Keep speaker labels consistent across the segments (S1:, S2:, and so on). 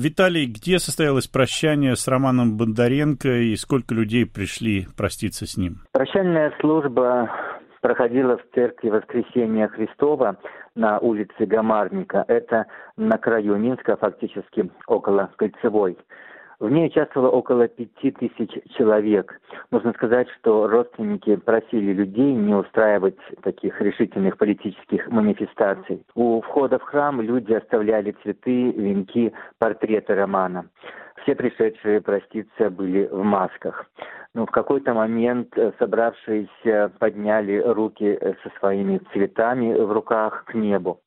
S1: Виталий, где состоялось прощание с Романом Бондаренко и сколько людей пришли проститься с ним?
S2: Прощальная служба проходила в церкви Воскресения Христова на улице Гамарника. Это на краю Минска, фактически около Кольцевой. В ней участвовало около пяти тысяч человек. Нужно сказать, что родственники просили людей не устраивать таких решительных политических манифестаций. У входа в храм люди оставляли цветы, венки, портреты Романа. Все пришедшие проститься были в масках. Но в какой-то момент э, собравшиеся подняли руки со своими цветами в руках к небу.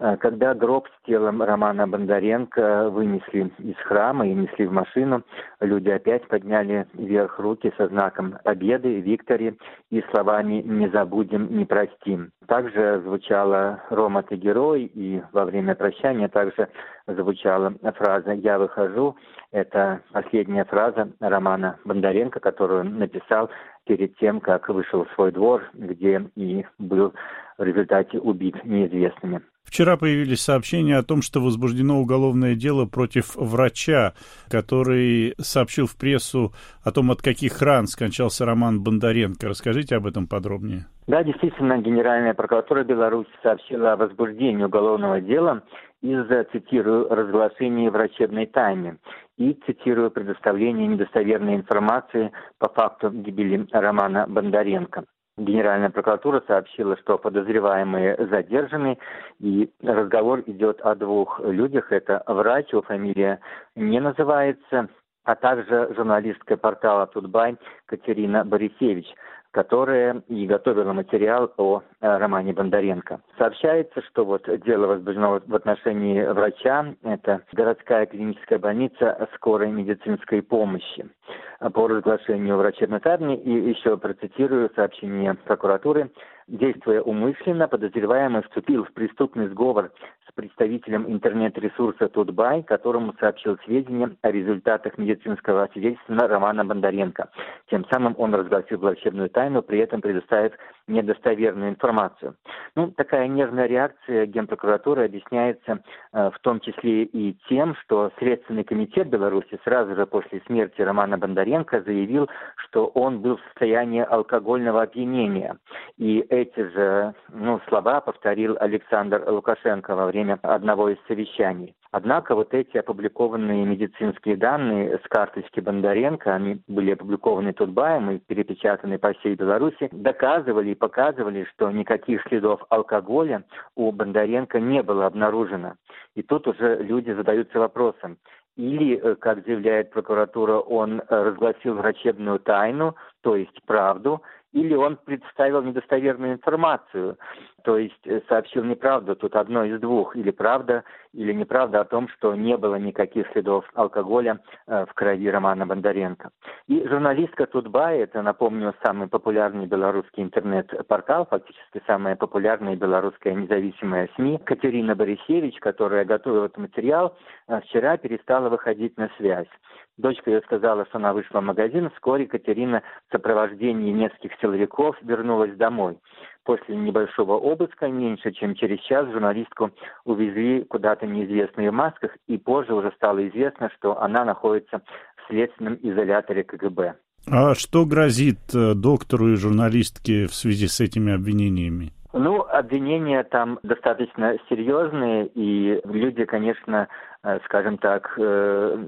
S2: Э, когда гроб с телом Романа Бондаренко вынесли из храма и несли в машину, люди опять подняли вверх руки со знаком победы, виктори и словами «не забудем, не простим». Также звучала «Рома, ты герой», и во время прощания также звучала фраза «я выхожу». Это последняя фраза Романа Бондаренко, которую он написал перед тем, как вышел в свой двор, где и был в результате убит неизвестными.
S1: Вчера появились сообщения о том, что возбуждено уголовное дело против врача, который сообщил в прессу о том, от каких ран скончался Роман Бондаренко. Расскажите об этом подробнее.
S2: Да, действительно, Генеральная прокуратура Беларуси сообщила о возбуждении уголовного дела из-за, цитирую, разглашения врачебной тайны и, цитирую, предоставления недостоверной информации по факту гибели Романа Бондаренко. Генеральная прокуратура сообщила, что подозреваемые задержаны, и разговор идет о двух людях. Это врач, его фамилия не называется, а также журналистка портала Тутбай Катерина Борисевич – которая и готовила материал о э, романе Бондаренко. Сообщается, что вот дело возбуждено в отношении врача, это городская клиническая больница скорой медицинской помощи по разглашению врачебной тайны. И еще процитирую сообщение прокуратуры. Действуя умышленно, подозреваемый вступил в преступный сговор с представителем интернет-ресурса Тутбай, которому сообщил сведения о результатах медицинского свидетельства Романа Бондаренко. Тем самым он разгласил врачебную тайну, при этом предоставив недостоверную информацию. Ну, такая нервная реакция Генпрокуратуры объясняется э, в том числе и тем, что Следственный комитет Беларуси сразу же после смерти Романа Бондаренко заявил, что он был в состоянии алкогольного опьянения. И эти же ну, слова повторил Александр Лукашенко во время одного из совещаний. Однако вот эти опубликованные медицинские данные с карточки Бондаренко, они были опубликованы Тутбаем и перепечатаны по всей Беларуси, доказывали и показывали, что никаких следов алкоголя у Бондаренко не было обнаружено. И тут уже люди задаются вопросом, или, э, как заявляет прокуратура, он э, разгласил врачебную тайну, то есть правду, или он представил недостоверную информацию, то есть э, сообщил неправду, тут одно из двух, или правда, или неправда о том, что не было никаких следов алкоголя э, в крови Романа Бондаренко. И журналистка Тутбай, это, напомню, самый популярный белорусский интернет-портал, фактически самая популярная белорусская независимая СМИ, Катерина Борисевич, которая готовила этот материал, э, вчера перестала выходить на связь. Дочка ее сказала, что она вышла в магазин. Вскоре Катерина в сопровождении нескольких силовиков вернулась домой. После небольшого обыска, меньше чем через час, журналистку увезли куда-то неизвестные в масках, и позже уже стало известно, что она находится в следственном изоляторе КГБ.
S1: А что грозит э, доктору и журналистке в связи с этими обвинениями?
S2: Ну, обвинения там достаточно серьезные, и люди, конечно, э, скажем так, э,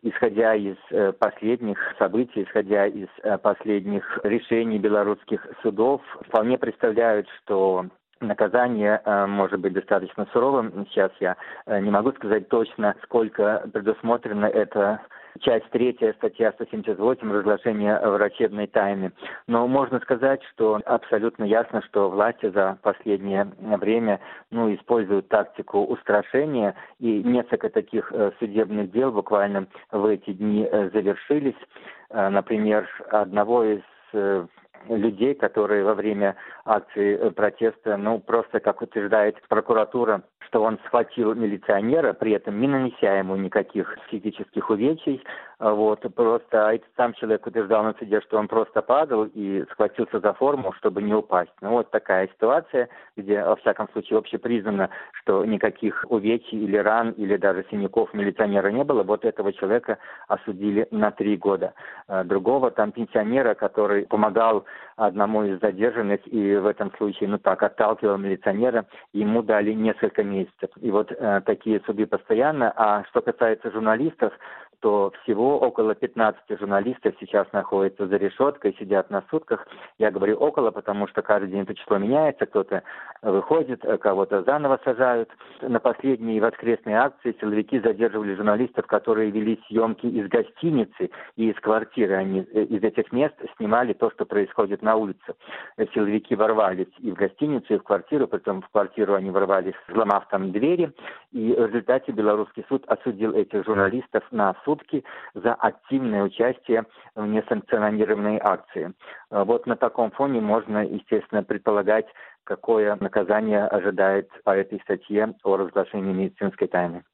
S2: исходя из э, последних событий, исходя из последних решений белорусских судов, вполне представляют, что наказание может быть достаточно суровым. Сейчас я не могу сказать точно, сколько предусмотрено это часть третья, статья 178, разглашение врачебной тайны. Но можно сказать, что абсолютно ясно, что власти за последнее время ну, используют тактику устрашения, и несколько таких э, судебных дел буквально в эти дни э, завершились. Э, например, одного из людей, которые во время акции протеста, ну, просто, как утверждает прокуратура, что он схватил милиционера, при этом не нанеся ему никаких физических увечий. Вот, просто а этот сам человек утверждал на суде, что он просто падал и схватился за форму, чтобы не упасть. Ну, вот такая ситуация, где, во всяком случае, общепризнано, что никаких увечий или ран, или даже синяков милиционера не было. Вот этого человека осудили на три года. А другого там пенсионера, который помогал одному из задержанных и в этом случае, ну так, отталкивал милиционера, ему дали несколько месяцев. И вот э, такие суды постоянно. А что касается журналистов, то всего около 15 журналистов сейчас находятся за решеткой, сидят на сутках. Я говорю около, потому что каждый день это число меняется, кто-то выходит, кого-то заново сажают. На последней воскресной акции силовики задерживали журналистов, которые вели съемки из гостиницы и из квартиры. Они э, из этих мест снимали то, что происходит на улице. Силовики ворвались и в гостиницу, и в квартиру, притом в квартиру они ворвались, взломав там двери, и в результате белорусский суд осудил этих журналистов на сутки за активное участие в несанкционированной акции. А вот на таком фоне можно, естественно, предполагать, какое наказание ожидает по этой статье о разглашении медицинской тайны.